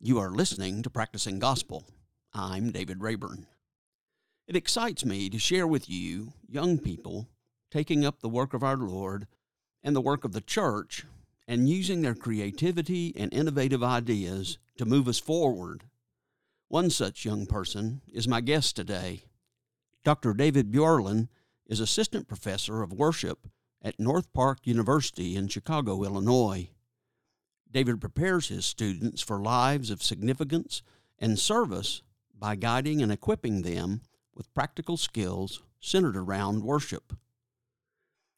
You are listening to Practicing Gospel. I'm David Rayburn. It excites me to share with you, young people, taking up the work of our Lord and the work of the church and using their creativity and innovative ideas to move us forward. One such young person is my guest today. Dr. David Bjorlin is Assistant Professor of Worship at North Park University in Chicago, Illinois. David prepares his students for lives of significance and service by guiding and equipping them with practical skills centered around worship.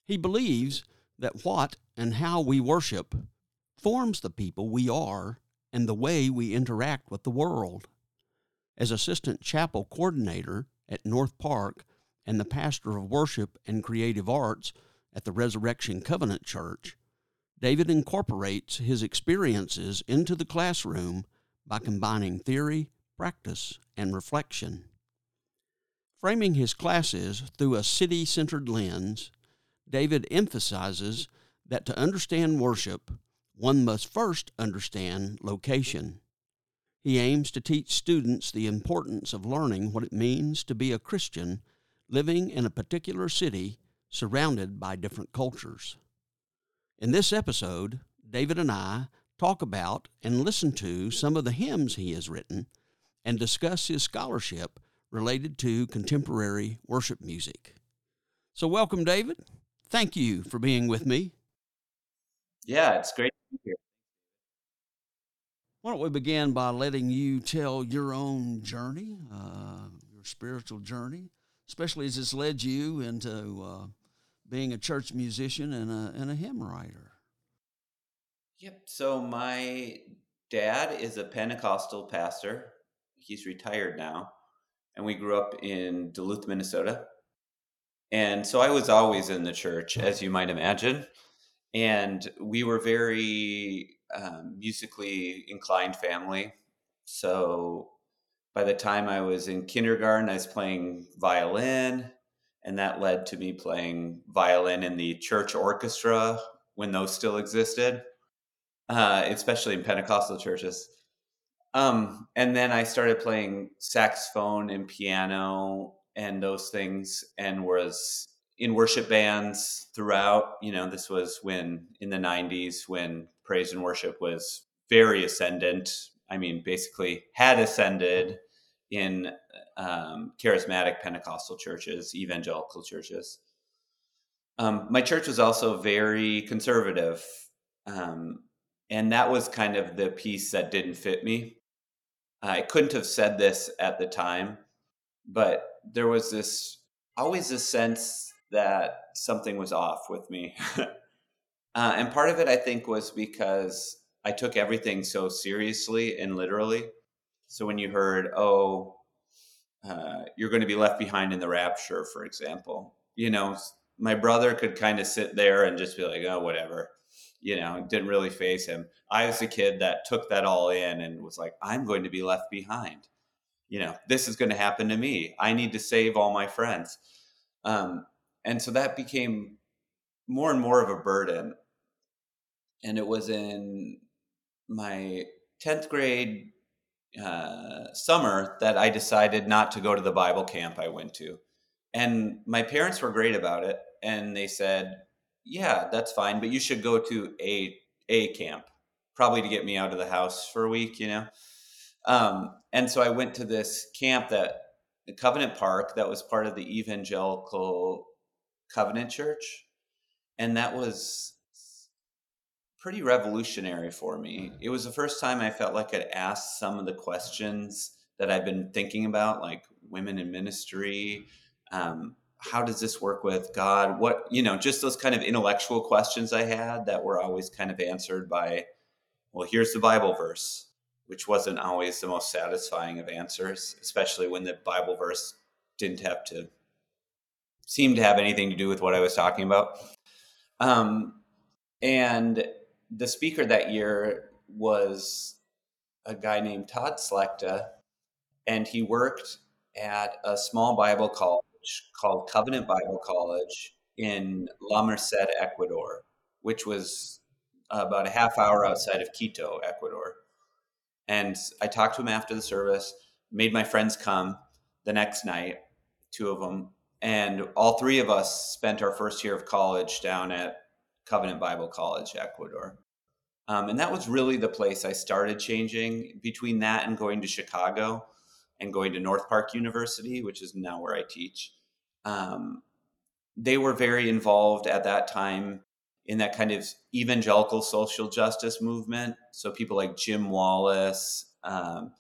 He believes that what and how we worship forms the people we are and the way we interact with the world. As assistant chapel coordinator at North Park and the pastor of worship and creative arts at the Resurrection Covenant Church, David incorporates his experiences into the classroom by combining theory, practice, and reflection. Framing his classes through a city centered lens, David emphasizes that to understand worship, one must first understand location. He aims to teach students the importance of learning what it means to be a Christian living in a particular city surrounded by different cultures. In this episode, David and I talk about and listen to some of the hymns he has written and discuss his scholarship related to contemporary worship music. So, welcome, David. Thank you for being with me. Yeah, it's great to be here. Why don't we begin by letting you tell your own journey, uh, your spiritual journey, especially as it's led you into uh, being a church musician and a, and a hymn writer? Yep. So, my dad is a Pentecostal pastor. He's retired now. And we grew up in Duluth, Minnesota. And so I was always in the church, as you might imagine. And we were very um, musically inclined family. So by the time I was in kindergarten, I was playing violin, and that led to me playing violin in the church orchestra when those still existed, uh, especially in Pentecostal churches. Um, and then I started playing saxophone and piano and those things, and was in worship bands throughout. You know, this was when in the '90s when praise and worship was very ascendant. I mean, basically had ascended in um, charismatic Pentecostal churches, evangelical churches. Um, my church was also very conservative. Um, and that was kind of the piece that didn't fit me. I couldn't have said this at the time, but there was this always a sense that something was off with me. uh, and part of it, I think, was because I took everything so seriously and literally. So when you heard, oh, uh, you're going to be left behind in the rapture, for example, you know, my brother could kind of sit there and just be like, oh, whatever. You know, didn't really phase him. I was a kid that took that all in and was like, I'm going to be left behind. You know, this is going to happen to me. I need to save all my friends. Um, and so that became more and more of a burden. And it was in my 10th grade uh, summer that I decided not to go to the Bible camp I went to. And my parents were great about it. And they said, yeah, that's fine, but you should go to a, a camp, probably to get me out of the house for a week, you know? Um, and so I went to this camp that the Covenant Park that was part of the Evangelical Covenant Church. And that was pretty revolutionary for me. It was the first time I felt like I'd asked some of the questions that I've been thinking about, like women in ministry. Um, how does this work with God? What, you know, just those kind of intellectual questions I had that were always kind of answered by, well, here's the Bible verse, which wasn't always the most satisfying of answers, especially when the Bible verse didn't have to seem to have anything to do with what I was talking about. Um, and the speaker that year was a guy named Todd Slechta, and he worked at a small Bible college called Covenant Bible College in La Merced, Ecuador, which was about a half hour outside of Quito, Ecuador. And I talked to him after the service, made my friends come the next night, two of them, and all three of us spent our first year of college down at Covenant Bible College, Ecuador. Um, and that was really the place I started changing between that and going to Chicago and going to North Park University, which is now where I teach. Um, they were very involved at that time in that kind of evangelical social justice movement. So people like Jim Wallis, um,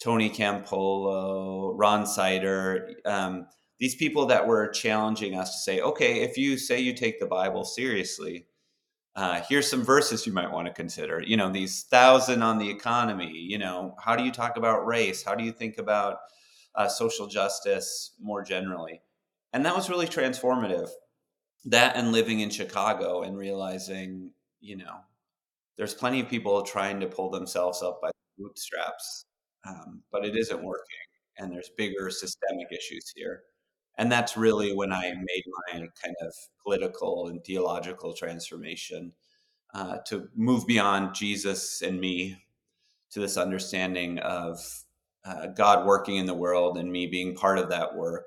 Tony Campolo, Ron Sider, um, these people that were challenging us to say, okay, if you say you take the Bible seriously, uh, here's some verses you might want to consider. You know, these thousand on the economy. You know, how do you talk about race? How do you think about uh, social justice more generally? And that was really transformative. That and living in Chicago and realizing, you know, there's plenty of people trying to pull themselves up by the bootstraps, um, but it isn't working. And there's bigger systemic issues here. And that's really when I made my kind of political and theological transformation uh, to move beyond Jesus and me to this understanding of uh, God working in the world and me being part of that work.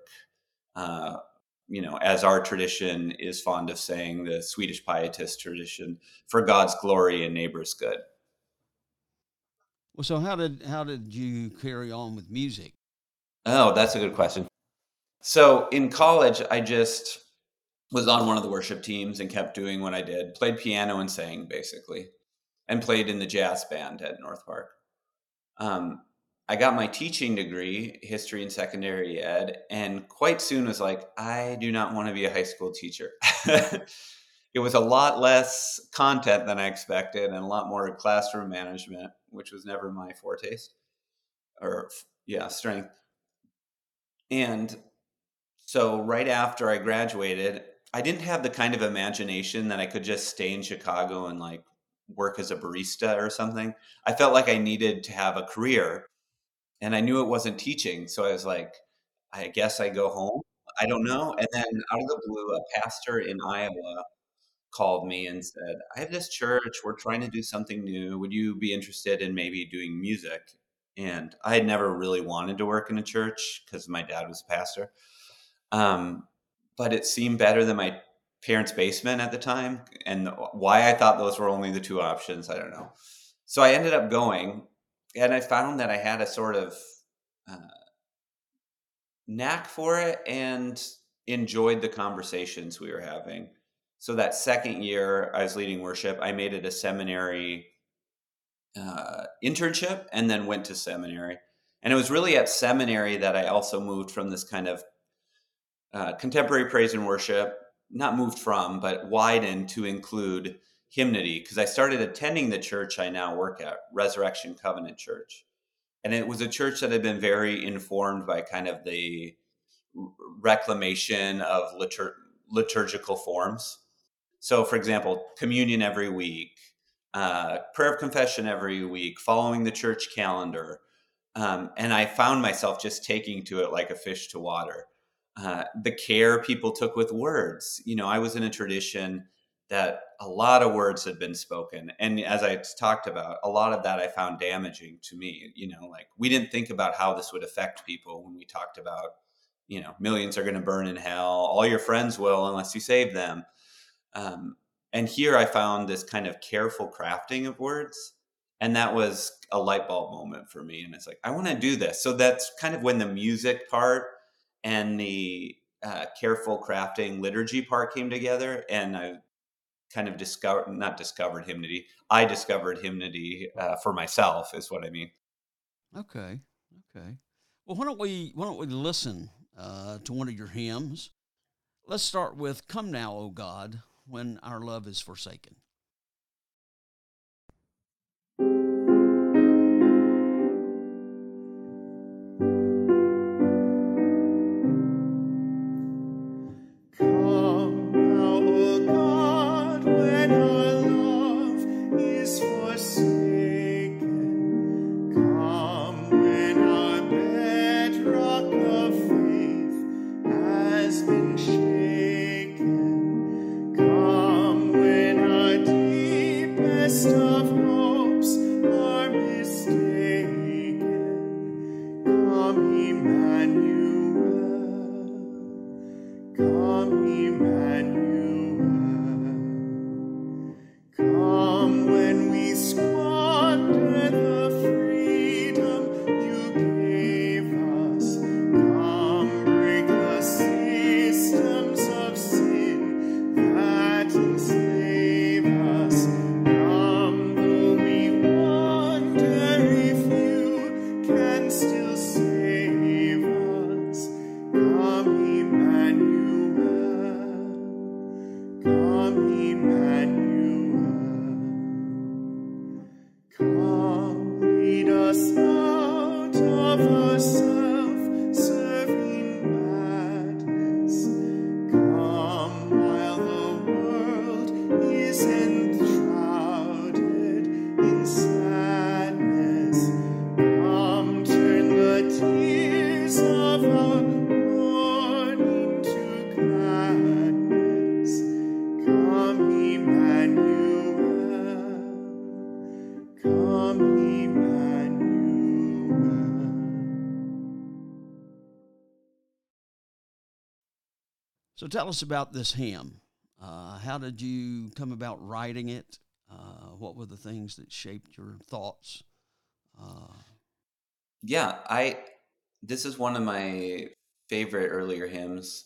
Uh, you know, as our tradition is fond of saying, the Swedish pietist tradition, for God's glory and neighbor's good. Well, so how did how did you carry on with music? Oh, that's a good question. So in college, I just was on one of the worship teams and kept doing what I did. Played piano and sang basically, and played in the jazz band at North Park. Um, I got my teaching degree, history and secondary ed, and quite soon was like, I do not want to be a high school teacher. it was a lot less content than I expected and a lot more classroom management, which was never my forte or yeah, strength. And so right after I graduated, I didn't have the kind of imagination that I could just stay in Chicago and like work as a barista or something. I felt like I needed to have a career and I knew it wasn't teaching. So I was like, I guess I go home. I don't know. And then out of the blue, a pastor in Iowa called me and said, I have this church. We're trying to do something new. Would you be interested in maybe doing music? And I had never really wanted to work in a church because my dad was a pastor. Um, but it seemed better than my parents' basement at the time. And why I thought those were only the two options, I don't know. So I ended up going, and I found that I had a sort of uh, knack for it and enjoyed the conversations we were having. So that second year I was leading worship, I made it a seminary uh, internship and then went to seminary. And it was really at seminary that I also moved from this kind of uh, contemporary praise and worship, not moved from, but widened to include hymnody because I started attending the church I now work at, Resurrection Covenant Church. And it was a church that had been very informed by kind of the reclamation of litur- liturgical forms. So, for example, communion every week, uh, prayer of confession every week, following the church calendar. Um, and I found myself just taking to it like a fish to water. Uh, the care people took with words. You know, I was in a tradition that a lot of words had been spoken. And as I talked about, a lot of that I found damaging to me. You know, like we didn't think about how this would affect people when we talked about, you know, millions are going to burn in hell. All your friends will unless you save them. Um, and here I found this kind of careful crafting of words. And that was a light bulb moment for me. And it's like, I want to do this. So that's kind of when the music part and the uh, careful crafting liturgy part came together, and I kind of discovered not discovered hymnody. I discovered hymnody uh, for myself, is what I mean. Okay, okay. Well, why don't we why don't we listen uh, to one of your hymns? Let's start with "Come Now, O God, When Our Love Is Forsaken." Tell us about this hymn. Uh, how did you come about writing it? Uh, what were the things that shaped your thoughts? Uh, yeah, I. This is one of my favorite earlier hymns.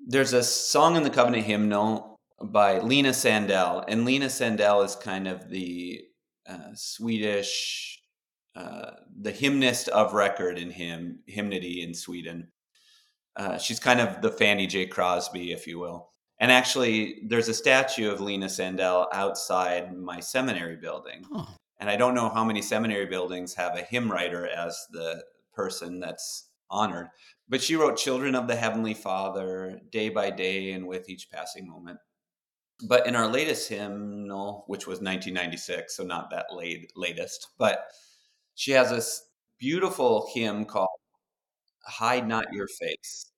There's a song in the Covenant hymnal by Lina Sandell, and Lina Sandell is kind of the uh, Swedish, uh, the hymnist of record in hymn hymnody in Sweden. Uh, she's kind of the Fanny J. Crosby, if you will. And actually, there's a statue of Lina Sandell outside my seminary building. Huh. And I don't know how many seminary buildings have a hymn writer as the person that's honored. But she wrote Children of the Heavenly Father, Day by Day, and with each passing moment. But in our latest hymnal, which was 1996, so not that late latest, but she has this beautiful hymn called Hide Not Your Face.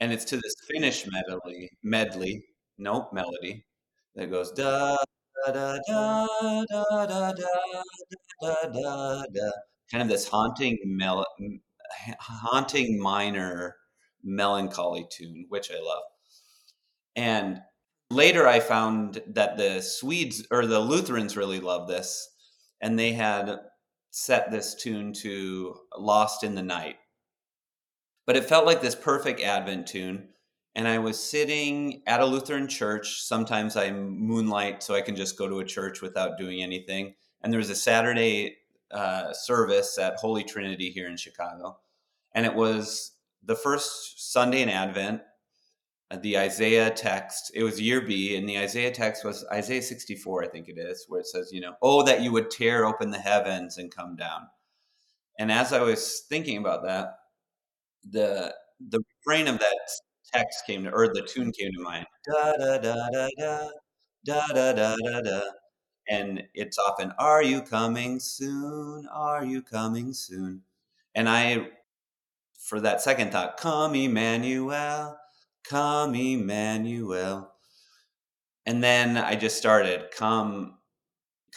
And it's to this Finnish medley, medley, no melody, that goes da da da da da da da da da kind of this haunting mel- haunting minor melancholy tune, which I love. And later I found that the Swedes or the Lutherans really love this, and they had set this tune to Lost in the Night. But it felt like this perfect Advent tune. And I was sitting at a Lutheran church. Sometimes I moonlight so I can just go to a church without doing anything. And there was a Saturday uh, service at Holy Trinity here in Chicago and it was the first Sunday in Advent. Uh, the Isaiah text, it was year B, and the Isaiah text was Isaiah 64, I think it is, where it says, you know, oh, that you would tear open the heavens and come down. And as I was thinking about that, the the refrain of that text came to, or the tune came to mind. Da da da da da da da da da da. And it's often, "Are you coming soon? Are you coming soon?" And I for that second thought, come Emmanuel, come Emmanuel. And then I just started, come,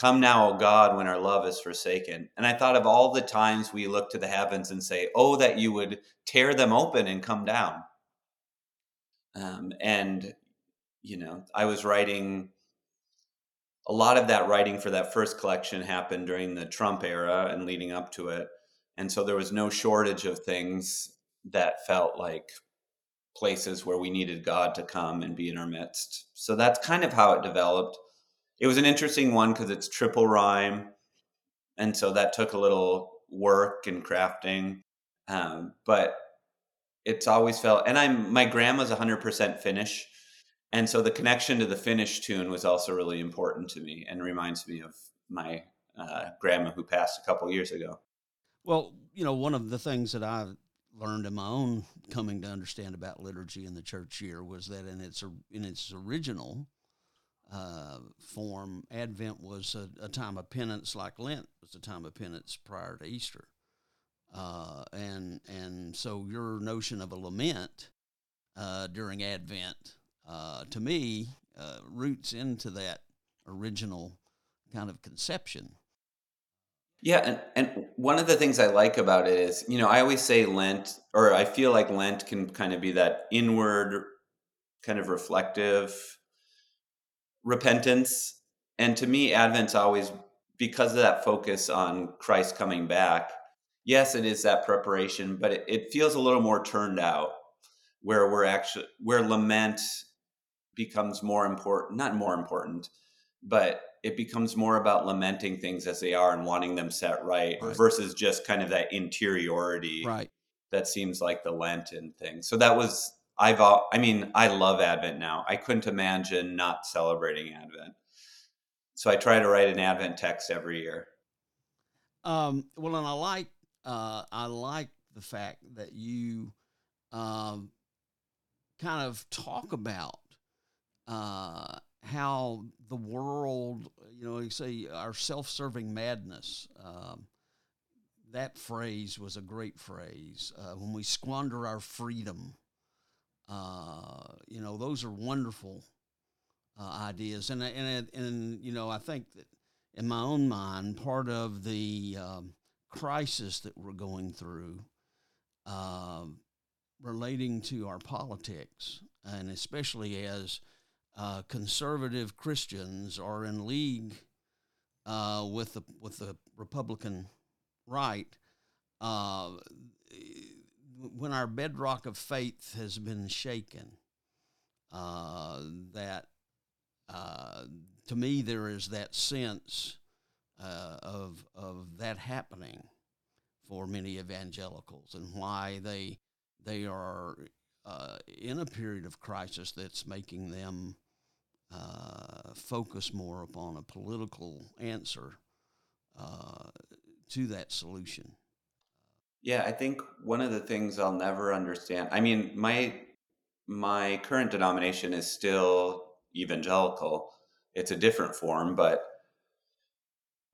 come now, O God, when our love is forsaken. And I thought of all the times we look to the heavens and say, Oh, that you would tear them open and come down. Um, and, you know, I was writing a lot of that writing for that first collection happened during the Trump era and leading up to it and so there was no shortage of things that felt like places where we needed God to come and be in our midst. So that's kind of how it developed. It was an interesting one because it's triple rhyme. And so that took a little work and crafting. Um, but it's always felt, and I'm, my grandma's 100% Finnish. And so the connection to the Finnish tune was also really important to me and reminds me of my uh, grandma who passed a couple years ago. Well, you know, one of the things that I learned in my own coming to understand about liturgy in the church year was that in its in its original uh, form, Advent was a, a, time of penance, like Lent was a time of penance prior to Easter, uh, and and so your notion of a lament uh, during Advent, uh, to me, uh, roots into that original kind of conception. Yeah, and, and one of the things I like about it is, you know, I always say Lent, or I feel like Lent can kind of be that inward, kind of reflective repentance. And to me, Advent's always because of that focus on Christ coming back. Yes, it is that preparation, but it, it feels a little more turned out where we're actually, where lament becomes more important, not more important, but it becomes more about lamenting things as they are and wanting them set right, right. versus just kind of that interiority right that seems like the lenten thing so that was i've i mean i love advent now i couldn't imagine not celebrating advent so i try to write an advent text every year um, well and i like uh, i like the fact that you um, kind of talk about uh, how the world, you know, you say our self serving madness. Um, that phrase was a great phrase. Uh, when we squander our freedom, uh, you know, those are wonderful uh, ideas. And, and, and, you know, I think that in my own mind, part of the um, crisis that we're going through um, relating to our politics and especially as uh, conservative Christians are in league uh, with the with the Republican right, uh, when our bedrock of faith has been shaken, uh, that uh, to me there is that sense uh, of of that happening for many evangelicals and why they they are uh, in a period of crisis that's making them uh, focus more upon a political answer uh, to that solution. Yeah, I think one of the things I'll never understand. I mean, my my current denomination is still evangelical. It's a different form, but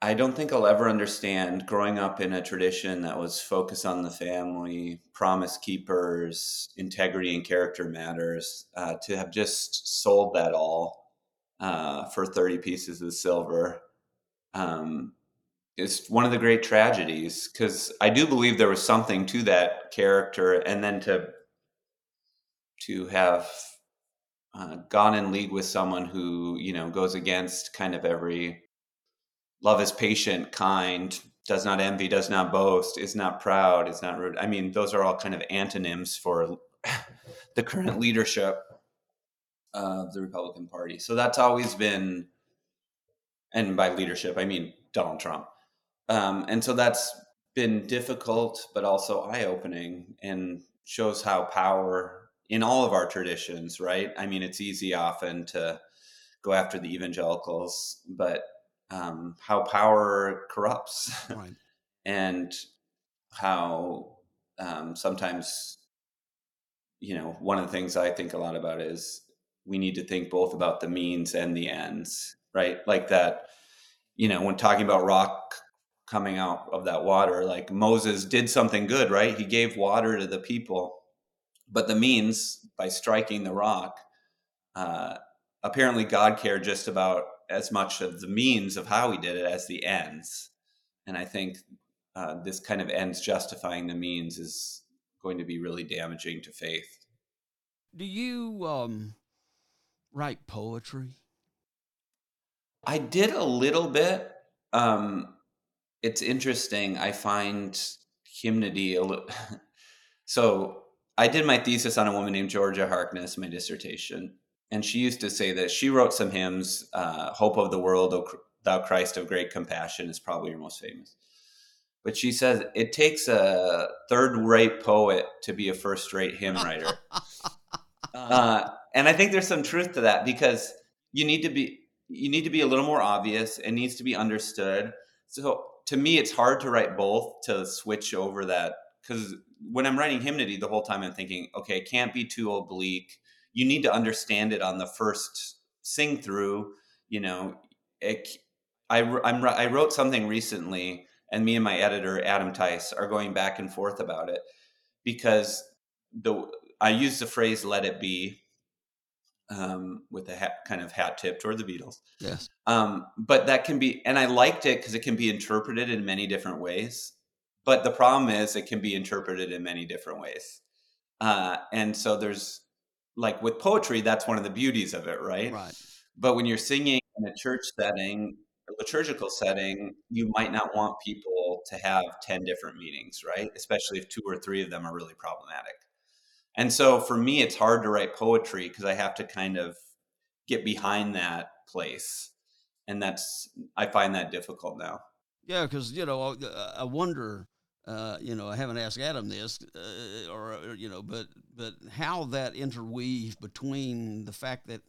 I don't think I'll ever understand growing up in a tradition that was focused on the family, promise keepers, integrity and character matters, uh, to have just sold that all uh, for 30 pieces of silver um, is one of the great tragedies because I do believe there was something to that character. And then to, to have uh, gone in league with someone who, you know, goes against kind of every love is patient, kind, does not envy, does not boast, is not proud, is not rude. I mean, those are all kind of antonyms for the current leadership of the Republican Party. So that's always been, and by leadership, I mean Donald Trump. Um, and so that's been difficult, but also eye opening and shows how power in all of our traditions, right? I mean, it's easy often to go after the evangelicals, but um, how power corrupts right. and how um, sometimes you know one of the things i think a lot about is we need to think both about the means and the ends right like that you know when talking about rock coming out of that water like moses did something good right he gave water to the people but the means by striking the rock uh, apparently god cared just about as much of the means of how he did it as the ends. And I think uh, this kind of ends justifying the means is going to be really damaging to faith. Do you um, write poetry? I did a little bit. Um, it's interesting. I find hymnody a little. so I did my thesis on a woman named Georgia Harkness, my dissertation, and she used to say that she wrote some hymns. Uh, "Hope of the World," "O Thou Christ of Great Compassion" is probably her most famous. But she says it takes a third-rate poet to be a first-rate hymn writer, uh, and I think there's some truth to that because you need to be you need to be a little more obvious. It needs to be understood. So to me, it's hard to write both to switch over that because when I'm writing hymnody, the whole time I'm thinking, okay, it can't be too oblique you need to understand it on the first sing through. You know, it, I, I'm, I wrote something recently, and me and my editor Adam Tice are going back and forth about it because the I use the phrase "let it be" um, with a hat, kind of hat tip toward the Beatles. Yes. Um, but that can be, and I liked it because it can be interpreted in many different ways. But the problem is, it can be interpreted in many different ways. Uh, and so there's like with poetry, that's one of the beauties of it, right? Right. But when you're singing in a church setting, a liturgical setting, you might not want people to have 10 different meanings, right? Especially if two or three of them are really problematic. And so for me, it's hard to write poetry because I have to kind of get behind that place. And that's, I find that difficult now. Yeah, because, you know, I wonder uh, you know, I haven't asked Adam this, uh, or, or, you know, but but how that interweave between the fact that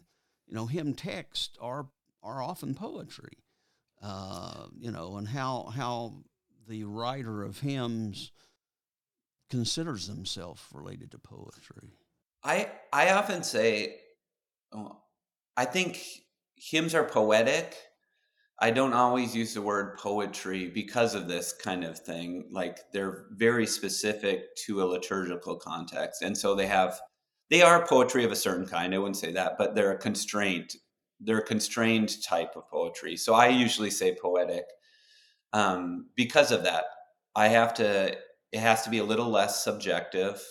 you know hymn texts are are often poetry, uh, you know, and how how the writer of hymns considers themselves related to poetry. I I often say, oh, I think hymns are poetic I don't always use the word poetry because of this kind of thing. Like they're very specific to a liturgical context. And so they have, they are poetry of a certain kind. I wouldn't say that, but they're a constraint. They're a constrained type of poetry. So I usually say poetic um, because of that. I have to, it has to be a little less subjective.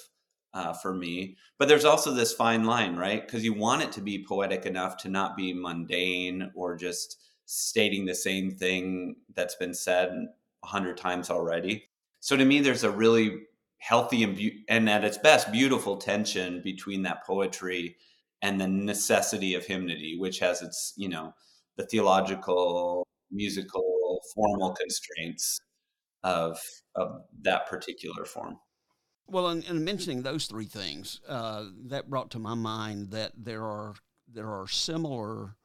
uh, for me. But there's also this fine line, right? Because you want it to be poetic enough to not be mundane or just stating the same thing that's been said a hundred times already. So to me, there's a really healthy and, be- and at its best, beautiful tension between that poetry and the necessity of hymnody, which has its, you know, the theological, musical, formal constraints of, of that particular form. Well, in, in mentioning those three things, uh, that brought to my mind that there are there are similar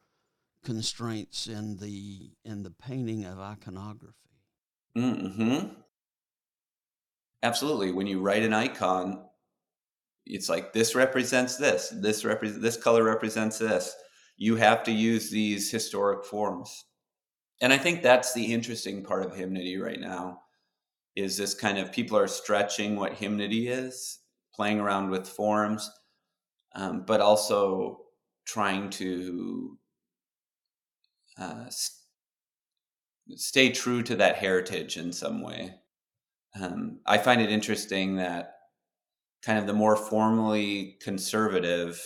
constraints in the in the painting of iconography. Mm-hmm. Absolutely. When you write an icon, it's like this represents this. This repre- this color represents this. You have to use these historic forms. And I think that's the interesting part of hymnody right now is this kind of people are stretching what hymnody is, playing around with forms, um, but also trying to uh, st- stay true to that heritage in some way. Um, I find it interesting that kind of the more formally conservative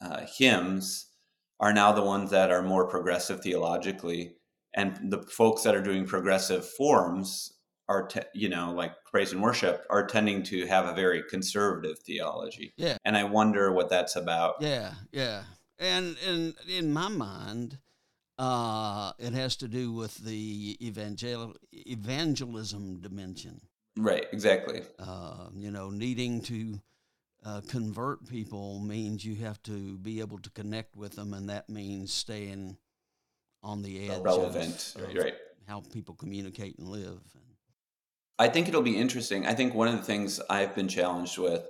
uh, hymns are now the ones that are more progressive theologically and the folks that are doing progressive forms are te- you know like praise and worship are tending to have a very conservative theology Yeah. and i wonder what that's about Yeah, yeah. And and in my mind, uh, it has to do with the evangel- evangelism dimension. right exactly Uh, you know, needing to uh, convert people means you have to be able to connect with them, and that means staying on the edge relevant of, of right how people communicate and live. I think it'll be interesting. I think one of the things I've been challenged with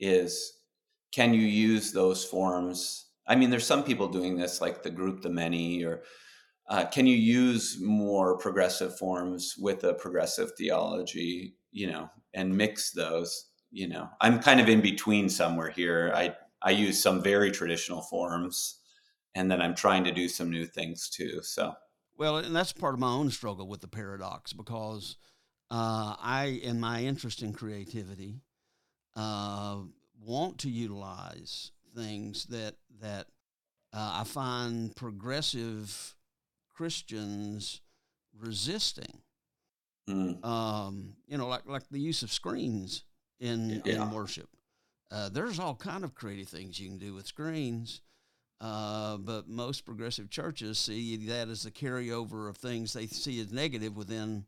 is can you use those forms? I mean, there's some people doing this, like the group The Many, or uh, can you use more progressive forms with a progressive theology, you know, and mix those? You know, I'm kind of in between somewhere here. I I use some very traditional forms, and then I'm trying to do some new things too. So, Well, and that's part of my own struggle with the paradox because uh, I, in my interest in creativity, uh, want to utilize things that that uh, I find progressive Christians resisting. mm, Um, you know, like like the use of screens in Yeah. in worship. Uh, there's all kind of creative things you can do with screens. Uh, but most progressive churches see that as the carryover of things they see as negative within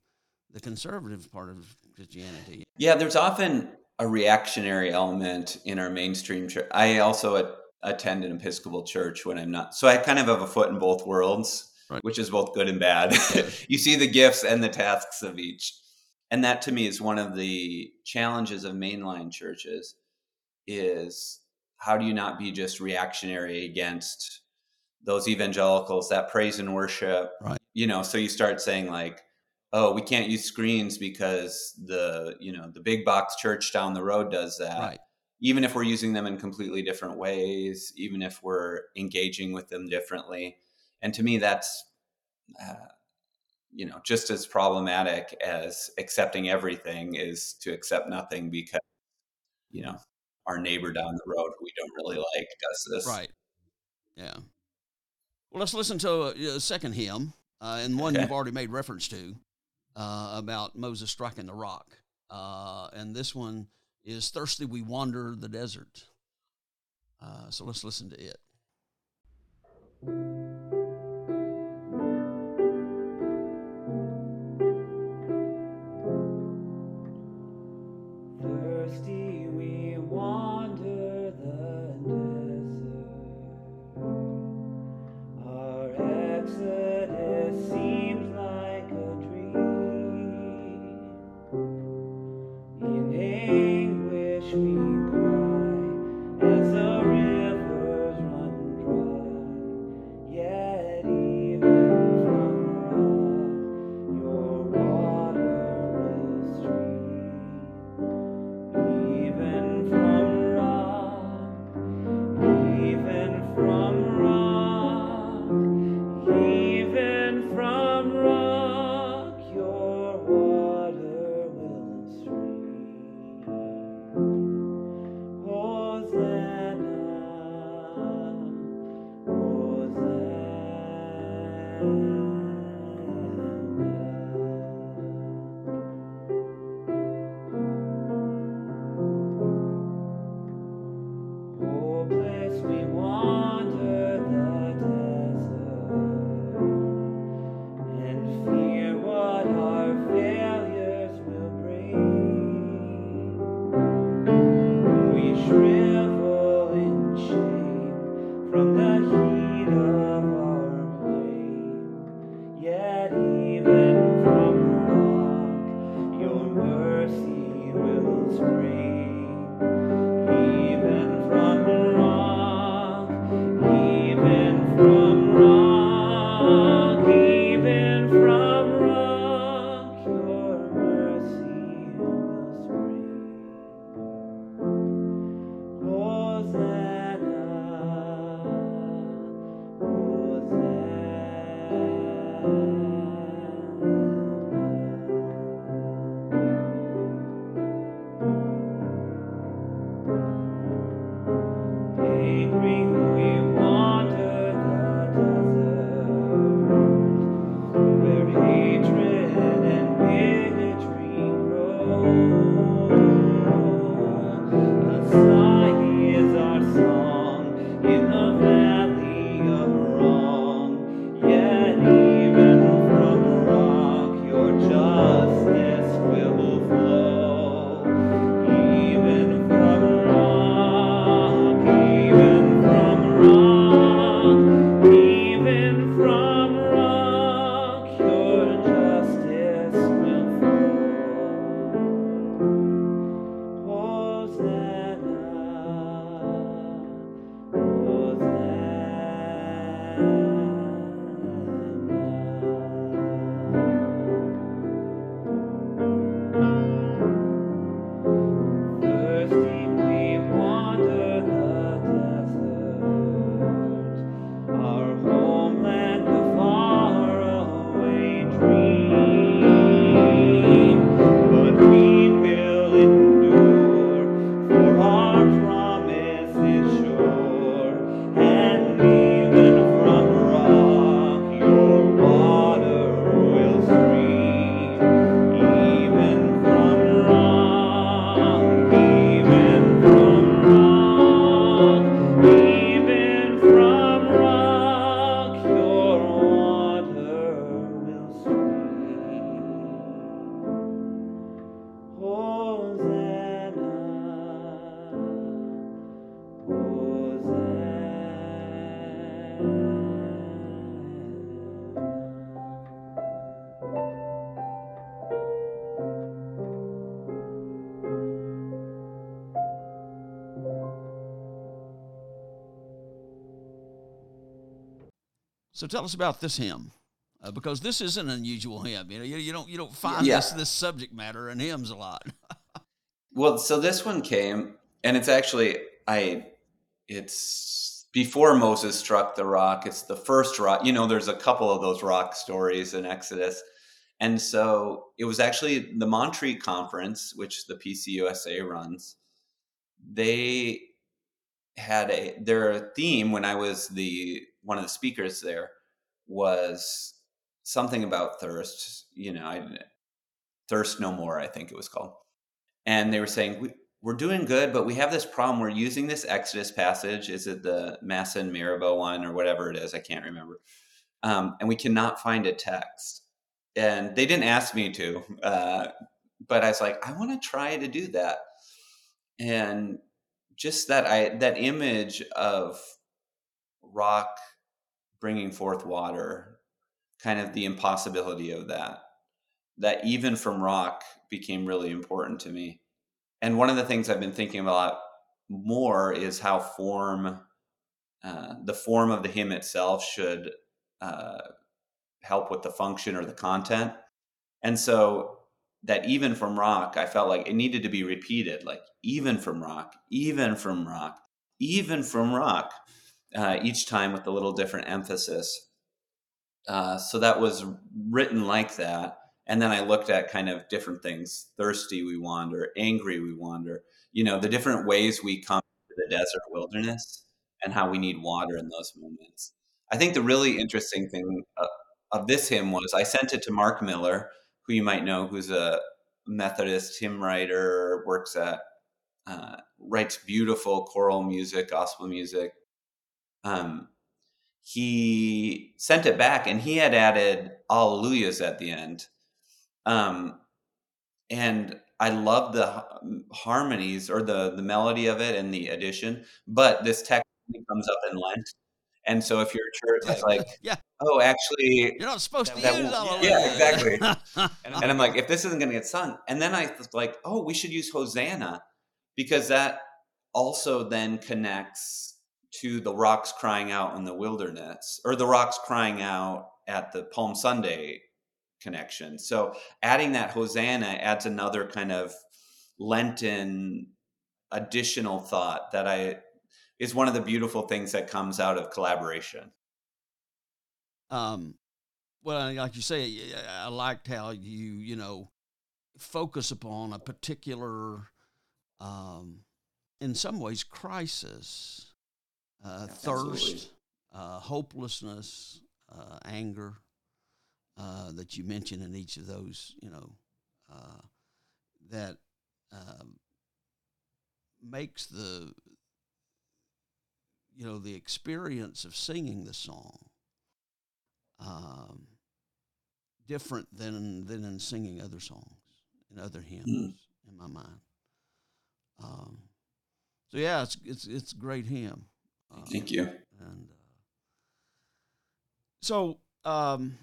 the conservative part of Christianity. Yeah, there's often a reactionary element in our mainstream church. I also attend an Episcopal church when I'm not, so I kind of have a foot in both worlds, Right. which is both good and bad. you see the gifts and the tasks of each, and that to me is one of the challenges of mainline churches. Is how do you not be just reactionary against those evangelicals that praise and worship? Right. You know, so you start saying like, oh, we can't use screens because the you know the big box church down the road does that. Right. Even if we're using them in completely different ways, even if we're engaging with them differently, and to me, that's uh, you know just as problematic as accepting everything is to accept nothing because you know our neighbor down the road who we don't really like does this. Right. Yeah. Well, let's listen to a, a second hymn, uh, and one Okay. you've already made reference to uh, about Moses striking the rock. Uh, and this one is Thirsty We Wander the Desert. Uh, so let's listen to it. So tell us about this hymn, uh, because this is an unusual hymn. You know, you, you don't you don't find Yeah. this this subject matter in hymns a lot. Well, so this one came, and it's actually I. It's before Moses struck the rock. It's the first rock. You know, there's a couple of those rock stories in Exodus, and so it was actually the Montreat Conference, which the PCUSA runs. They had a their theme when I was the one of the speakers there was something about thirst. You know, I, thirst no more. I think it was called. And they were saying we, we're doing good but we have this problem. We're using this exodus passage. Is it the Massah and Meribah one or whatever it is? I can't remember. Um, and we cannot find a text. And they didn't ask me to uh, but i was like i want to try to do that. And just that i that image of rock bringing forth water kind of the impossibility of that that even from rock became really important to me. And one of the things I've been thinking about a lot more is how form, uh, the form of the hymn itself should uh, help with the function or the content. And so that even from rock, I felt like it needed to be repeated, like even from rock, even from rock, even from rock, uh, each time with a little different emphasis. Uh, so that was written like that and then i looked at kind of different things thirsty we wander angry we wander you know the different ways we come to the desert wilderness and how we need water in those moments i think the really interesting thing uh, of this hymn was i sent it to mark miller who you might know who's a methodist hymn writer works at uh, writes beautiful choral music gospel music um, he sent it back and he had added alleluias at the end um, and I love the harmonies or the the melody of it and the addition. But this text comes up in Lent, and so if your church is like, yeah, oh, actually, you're not supposed to That use won't- all yeah, exactly. and I'm like, if this isn't going to get sung, and then I was like, oh, we should use Hosanna because that also then connects to the rocks crying out in the wilderness or the rocks crying out at the Palm Sunday connection. So adding that Hosanna adds another kind of Lenten additional thought that I is one of the beautiful things that comes out of collaboration. um, well, like you say, I liked how you you know focus upon a particular, um, in some ways, crisis, uh, thirst, uh, hopelessness, uh, anger uh, that you mentioned in each of those. You know uh, that um, makes the you know the experience of singing the song um, different than than in singing other songs and other hymns in my mind. Um, so yeah, it's it's it's a great hymn. Uh, Thank you. And uh, so um,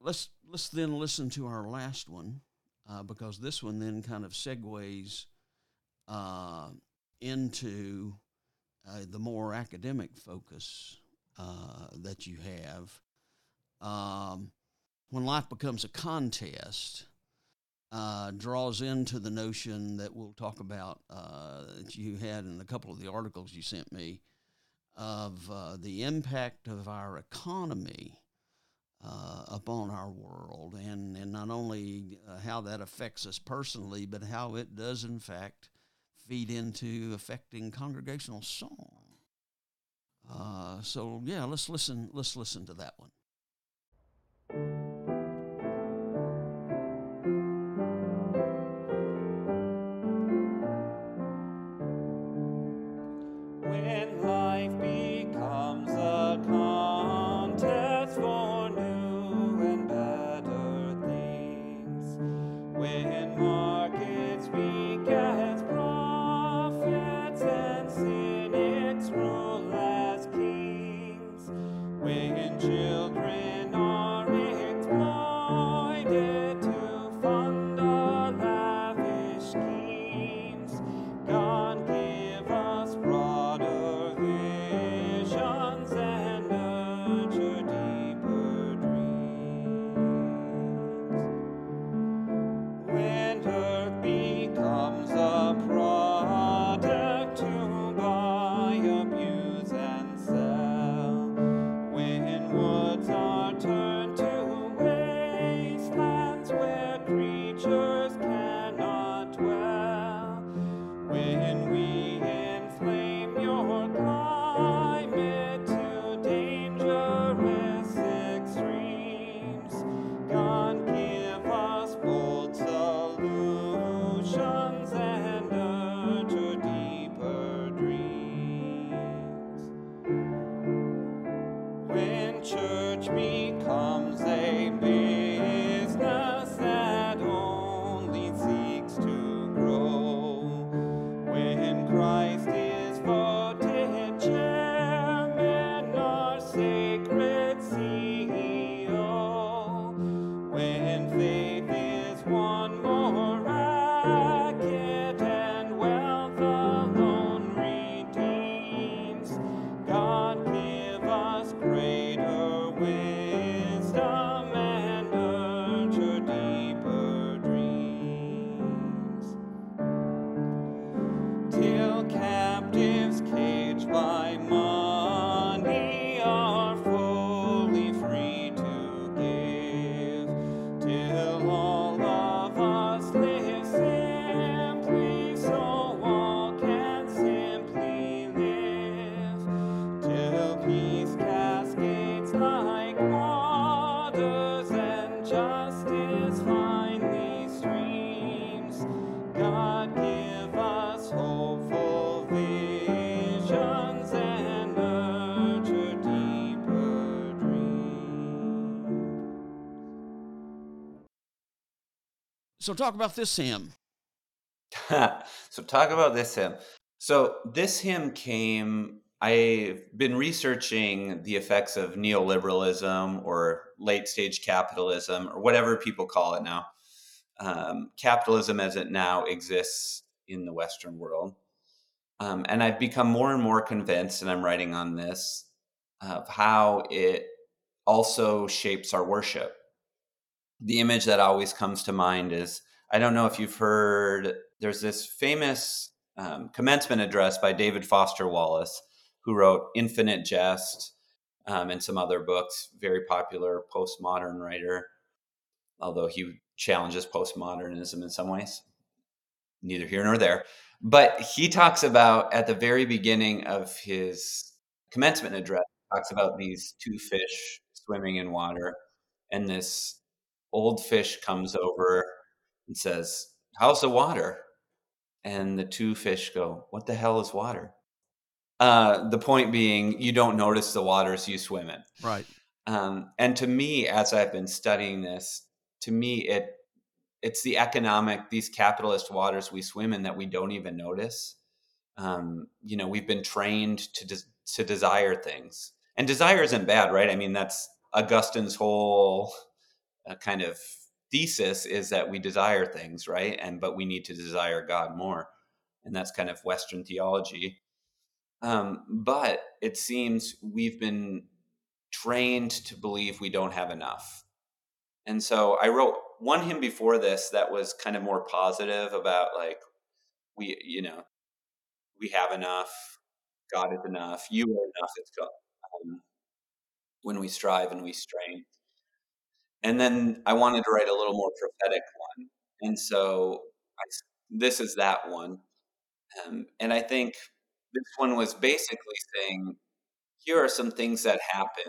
let's let's then listen to our last one uh, because this one then kind of segues uh, into uh, the more academic focus uh, that you have. Um, when life becomes a contest, uh, draws into the notion that we'll talk about uh, that you had in a couple of the articles you sent me of uh, the impact of our economy uh, upon our world, and, and not only uh, how that affects us personally, but how it does, in fact, feed into affecting congregational song. Uh, so yeah, let's listen. Let's listen to that one. So talk about this hymn. so talk about this hymn. So this hymn came. I've been researching the effects of neoliberalism or late stage capitalism or whatever people call it now. Um, capitalism as it now exists in the Western world. Um, and I've become more and more convinced, and I'm writing on this, of how it also shapes our worship. The image that always comes to mind is I don't know if you've heard, there's this famous um, commencement address by David Foster Wallace, who wrote Infinite Jest um, and some other books, very popular postmodern writer, although he challenges postmodernism in some ways. Neither here nor there. But he talks about at the very beginning of his commencement address, talks about these two fish swimming in water, and this old fish comes over and says, How's the water? And the two fish go, What the hell is water? Uh, the point being, you don't notice the waters you swim in. Right. Um, and to me, as I've been studying this, to me, it it's the economic, these capitalist waters we swim in that we don't even notice. Um, you know, we've been trained to des- to desire things, and desire isn't bad, right? I mean, that's Augustine's whole uh, kind of thesis is that we desire things, right? And but we need to desire God more, and that's kind of Western theology. Um, but it seems we've been trained to believe we don't have enough, and so I wrote one hymn before this that was kind of more positive about like we, you know, we have enough, God is enough, you are enough. It's God. Um, when we strive and we strain. And then I wanted to write a little more prophetic one. And so I, this is that one. Um, and I think this one was basically saying here are some things that happen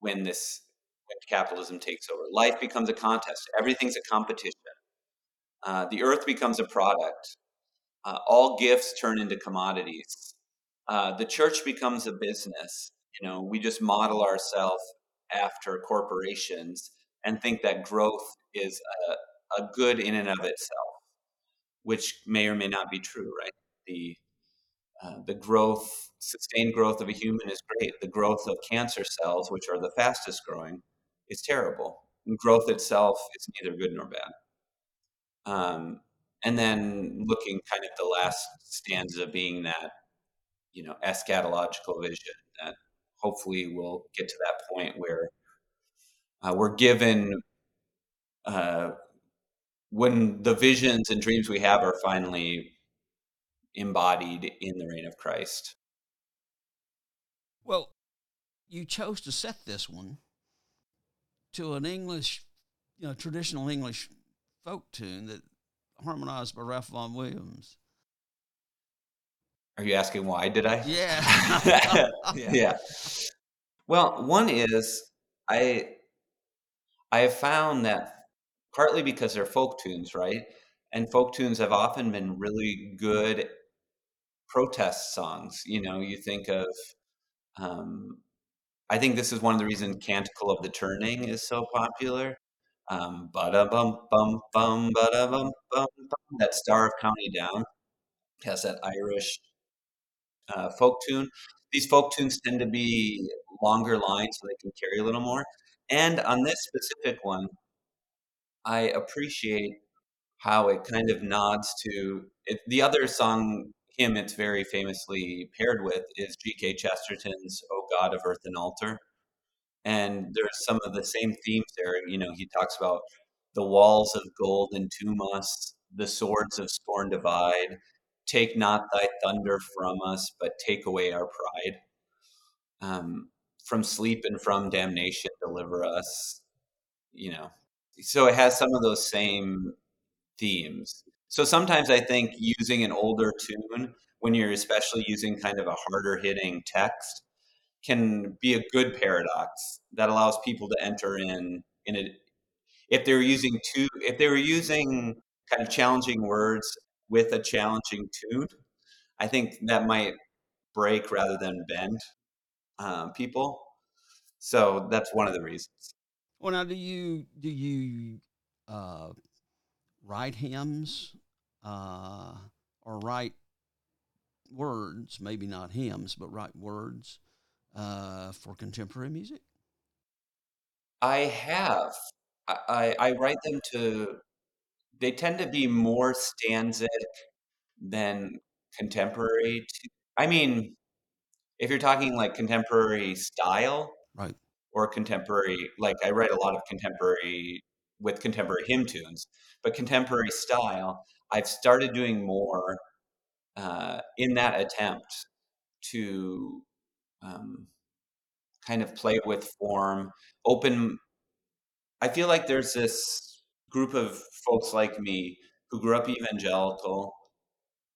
when this when capitalism takes over. Life becomes a contest. Everything's a competition. Uh, the earth becomes a product. Uh, all gifts turn into commodities. Uh, the church becomes a business. You know, we just model ourselves after corporations and think that growth is a, a good in and of itself, which may or may not be true, right? The uh, the growth, sustained growth of a human is great. The growth of cancer cells, which are the fastest growing, is terrible. And growth itself is neither good nor bad. Um, and then looking kind of the last stanza being that, you know, eschatological vision that hopefully we'll get to that point where uh, we're given uh, when the visions and dreams we have are finally embodied in the reign of Christ. Well, you chose to set this one to an English, you know, traditional English folk tune that harmonized by Ralph Vaughan Williams. Are you asking why did I? Yeah. yeah. yeah. Well, one is I I have found that partly because they're folk tunes, right? And folk tunes have often been really good protest songs. You know, you think of um, I think this is one of the reasons Canticle of the Turning is so popular. Um, bum bum bum bum bum bum. That Star of County Down has that Irish uh, folk tune. These folk tunes tend to be longer lines so they can carry a little more. And on this specific one, I appreciate how it kind of nods to it, the other song hymn it's very famously paired with is G.K. Chesterton's "O God of Earth and Altar," and there's some of the same themes there. You know, he talks about the walls of gold entomb us, the swords of scorn divide. Take not thy thunder from us, but take away our pride. Um, from sleep and from damnation, deliver us. You know, so it has some of those same themes. So sometimes I think using an older tune when you're especially using kind of a harder hitting text can be a good paradox that allows people to enter in in a if they're using two if they were using kind of challenging words with a challenging tune i think that might break rather than bend um, people so that's one of the reasons Well, now do you do you uh, write hymns uh, or write words, maybe not hymns, but write words uh, for contemporary music? I have. I, I, write them to, they tend to be more stanzic than contemporary. To, I mean, if you're talking like contemporary style, Right. or contemporary like i write a lot of contemporary with contemporary hymn tunes but contemporary style i've started doing more uh, in that attempt to um, kind of play with form open i feel like there's this group of folks like me who grew up evangelical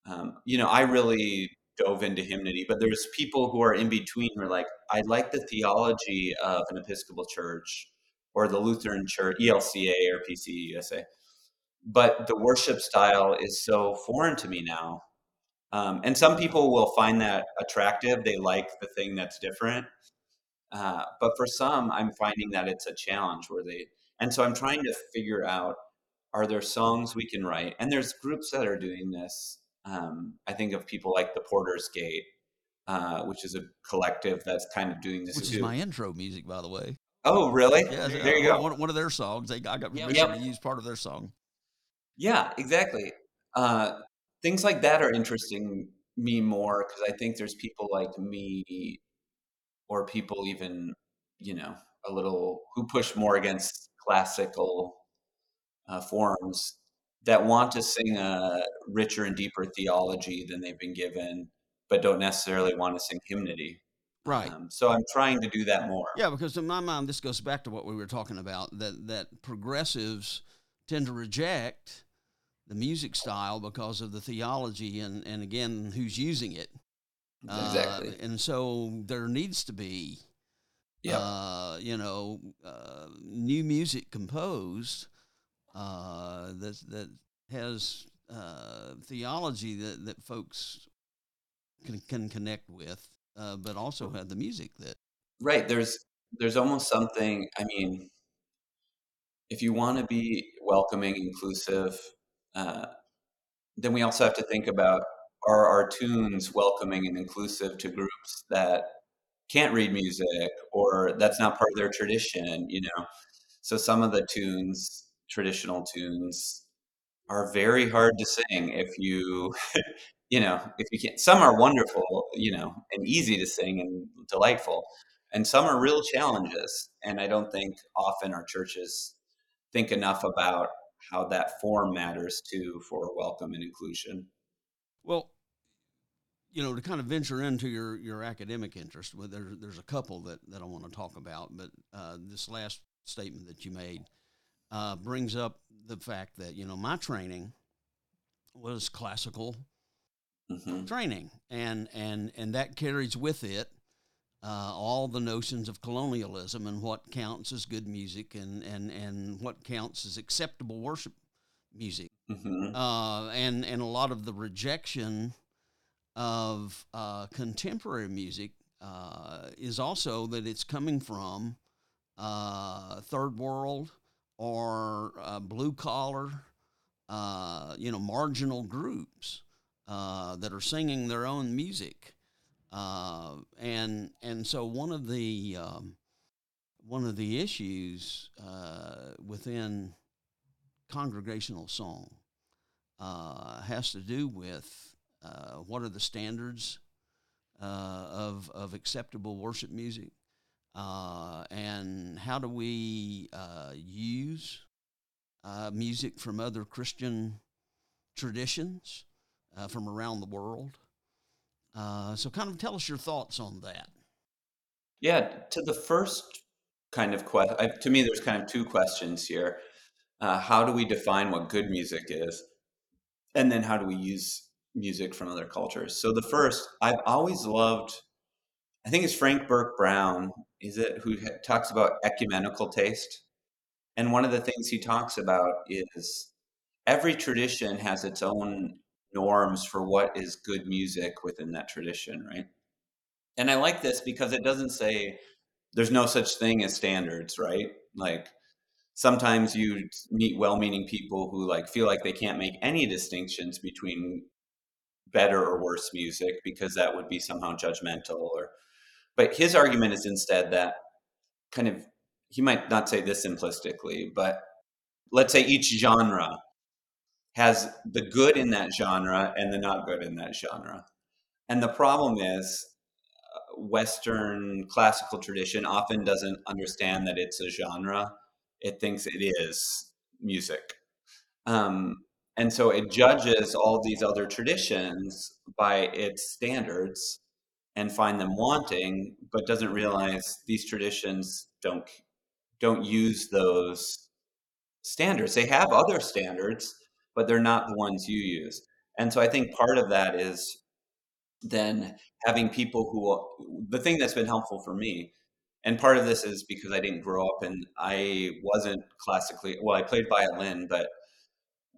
um, you know i really dove into hymnody, but there's people who are in between who are like, I like the theology of an Episcopal church or the Lutheran church, ELCA or PCUSA, but the worship style is so foreign to me now. Um, and some people will find that attractive. They like the thing that's different. Uh, but for some, I'm finding that it's a challenge where they, and so I'm trying to figure out are there songs we can write? And there's groups that are doing this um, I think of people like the Porter's Gate, uh, which is a collective that's kind of doing this Which too. is my intro music, by the way. oh, really? Yeah, there you uh, go. One, one of their songs. They I got permission Yep. to use part of their song. Yeah, exactly. Uh, things like that are interesting me more because I think there's people like me, or people even, you know, a little who push more against classical uh, forms that want to sing a richer and deeper theology than they've been given, but don't necessarily want to sing hymnody. Right. Um, so I'm trying to do that more. Yeah, because in my mind, this goes back to what we were talking about that that progressives tend to reject the music style because of the theology and and again who's using it. Uh, Exactly. and so there needs to be, Yep. uh, you know, uh, new music composed uh, that that has uh, theology that that folks can can connect with, uh, but also have the music that Right. There's there's almost something. I mean, if you want to be welcoming, inclusive, uh, then we also have to think about are our tunes welcoming and inclusive to groups that can't read music or that's not part of their tradition. You know, so some of the tunes, traditional tunes, are very hard to sing if you you know if you can't some are wonderful you know and easy to sing and delightful and some are real challenges and i don't think often our churches think enough about how that form matters too for welcome and inclusion. Well, you know, to kind of venture into your, your academic interest, well, there, there's a couple that, that I want to talk about, but uh, this last statement that you made uh, brings up the fact that, you know, my training was classical hmm training, and, and, and that carries with it uh, all the notions of colonialism and what counts as good music and, and, and what counts as acceptable worship music. Hmm uh, and and a lot of the rejection of uh, contemporary music uh, is also that it's coming from uh, third world or uh, blue collar, uh, you know, marginal groups uh, that are singing their own music, uh, and and so one of the um, one of the issues uh, within congregational song uh, has to do with what are the standards of, of acceptable worship music uh, and how do we uh, use uh, music from other Christian traditions uh, from around the world. Uh, so, kind of tell us your thoughts on that. yeah to the first kind of question to me there's kind of two questions here how do we define what good music is and then how do we use music from other cultures so the first i've always loved i think it's Frank Burch Brown is it who talks about ecumenical taste? And one of the things he talks about is every tradition has its own norms for what is good music within that tradition right? And i like this because it doesn't say there's no such thing as standards right? Like sometimes you meet well-meaning people who like feel like they can't make any distinctions between better or worse music because that would be somehow judgmental or but his argument is instead that kind of he might not say this simplistically but let's say each genre has the good in that genre and the not good in that genre. And the problem is uh, western classical tradition often doesn't understand that it's a genre. It thinks it is music. Um, and so it judges all these other traditions by its standards and find them wanting but doesn't realize these traditions don't don't use those standards they have other standards but they're not the ones you use and so i think part of that is then having people who the thing that's been helpful for me and part of this is because i didn't grow up and i wasn't classically well i played violin but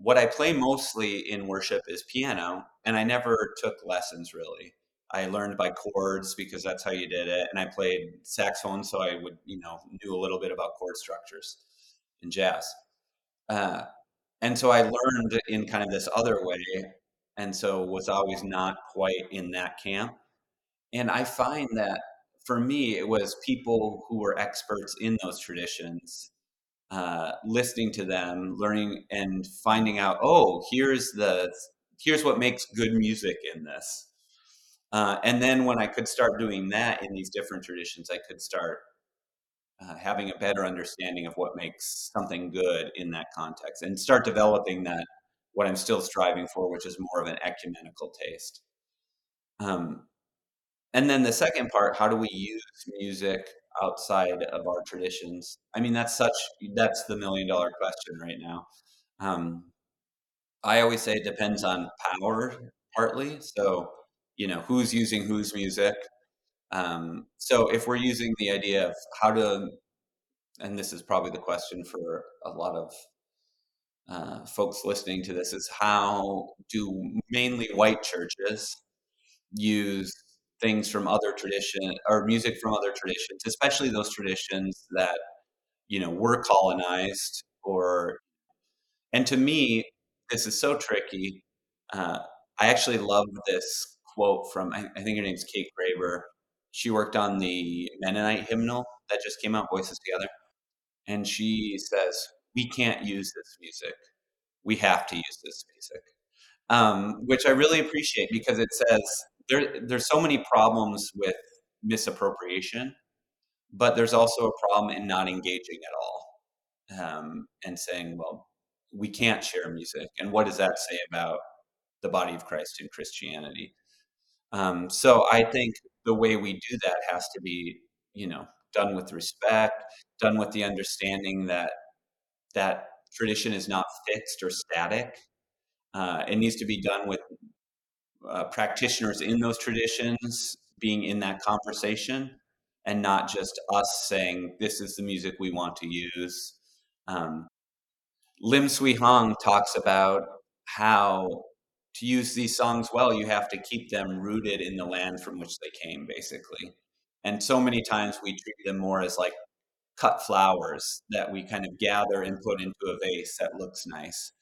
what I play mostly in worship is piano, and I never took lessons really. I learned by chords because that's how you did it, and I played saxophone, so I would, you know, knew a little bit about chord structures in jazz. Uh, and so I learned in kind of this other way, and so was always not quite in that camp. And I find that for me, it was people who were experts in those traditions uh, listening to them, learning and finding out, oh, here's the here's what makes good music in this. Uh, and then when I could start doing that in these different traditions, I could start uh, having a better understanding of what makes something good in that context, and start developing that what I'm still striving for, which is more of an ecumenical taste. Um, and then the second part, how do we use music outside of our traditions? I mean, that's such that's the million dollar question right now. Um, I always say it depends on power partly. So, you know, who's using whose music. Um, so, if we're using the idea of how to, and this is probably the question for a lot of uh, folks listening to this, is how do mainly white churches use things from other tradition or music from other traditions, especially those traditions that you know were colonized or. And to me, this is so tricky. Uh, I actually love this quote from I, I think her name's Kate Graber. She worked on the Mennonite hymnal that just came out, Voices Together, and she says, "We can't use this music. We have to use this music." Um, which I really appreciate because it says there there's so many problems with misappropriation, but there's also a problem in not engaging at all um, and saying, well, we can't share music, and what does that say about the body of Christ in Christianity? Um, so I think the way we do that has to be, you know, done with respect, done with the understanding that that tradition is not fixed or static. Uh, it needs to be done with uh, practitioners in those traditions being in that conversation and not just us saying this is the music we want to use um, lim swee hong talks about how to use these songs well you have to keep them rooted in the land from which they came basically and so many times we treat them more as like cut flowers that we kind of gather and put into a vase that looks nice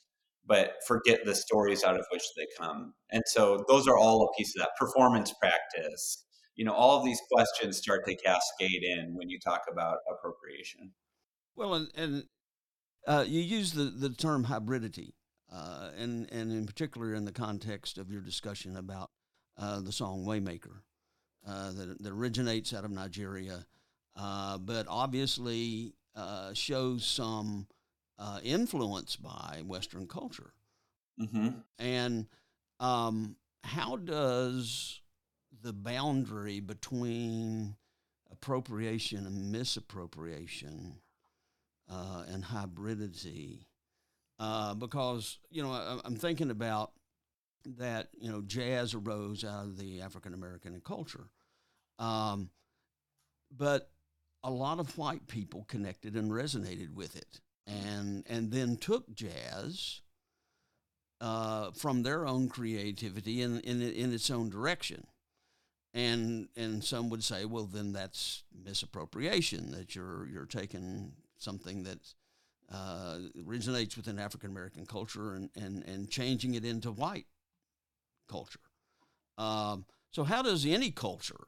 but forget the stories out of which they come. And so those are all a piece of that performance practice. You know, all of these questions start to cascade in when you talk about appropriation. Well, and, and uh, you use the, the term hybridity, uh, and, and in particular in the context of your discussion about uh, the song Waymaker uh, that, that originates out of Nigeria, uh, but obviously uh, shows some uh, influenced by Western culture. Mm-hmm. And um, how does the boundary between appropriation and misappropriation uh, and hybridity? Uh, because you know, I, I'm thinking about that. You know, jazz arose out of the African American culture, um, but a lot of white people connected and resonated with it and and then took jazz uh, from their own creativity in, in in its own direction, and and some would say, well, then that's misappropriation that you're you're taking something that's uh, originates within African American culture and, and, and changing it into white culture. Um, so, how does any culture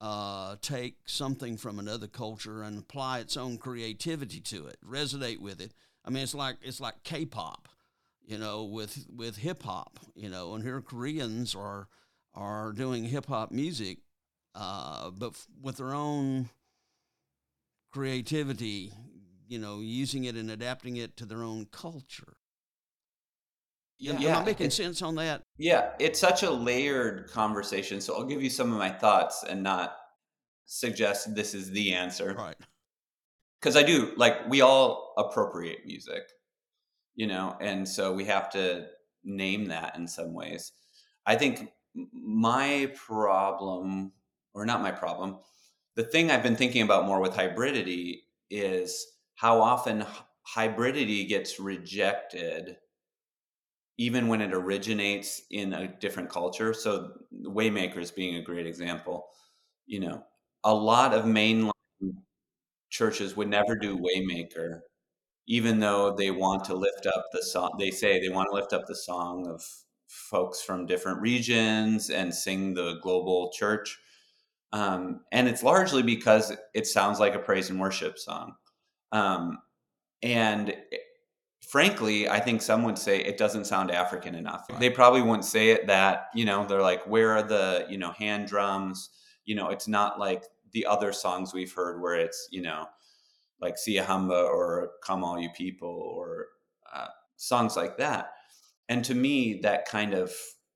uh, take something from another culture and apply its own creativity to it, resonate with it? I mean, it's like it's like K-pop, you know, with with hip hop, you know, and here Koreans are are doing hip hop music, uh, but f- with their own creativity, you know, using it and adapting it to their own culture. Am- Am I making it- sense on that? Yeah, it's such a layered conversation. So I'll give you some of my thoughts and not suggest this is the answer. Right. Because I do, like, we all appropriate music, you know, and so we have to name that in some ways. I think my problem, or not my problem, the thing I've been thinking about more with hybridity is how often hybridity gets rejected even when it originates in a different culture. So Waymakers being a great example. You know, a lot of mainline churches would never do Waymaker, even though they want to lift up the song. They say they want to lift up the song of folks from different regions and sing the global church. Um, and it's largely because it sounds like a praise and worship song. Um, and frankly, I think some would say it doesn't sound African enough. Right. They probably wouldn't say it that, you know, they're like, where are the, you know, hand drums? You know, it's not like the other songs we've heard where it's, you know, like Siyahamba or Come All You People or uh, songs like that. And to me, that kind of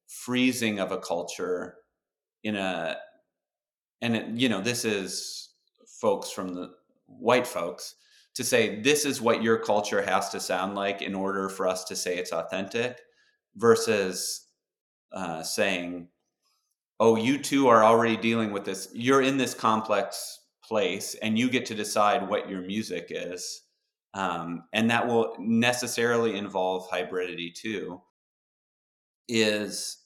freezing of a culture in a, and it, you know, this is folks from the white folks to say this is what your culture has to sound like in order for us to say it's authentic versus uh, saying oh you two are already dealing with this. You're in this complex place and you get to decide what your music is um, and that will necessarily involve hybridity too is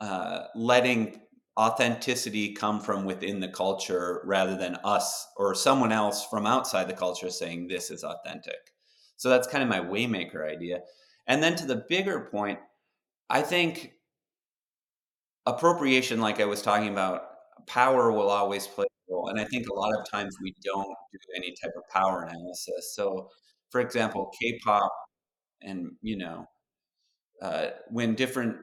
uh, letting authenticity come from within the culture rather than us or someone else from outside the culture saying this is authentic. So that's kind of my waymaker idea. And then to the bigger point, I think appropriation, like I was talking about, power will always play a role. And I think a lot of times we don't do any type of power analysis. So, for example, K pop and, you know, uh, when different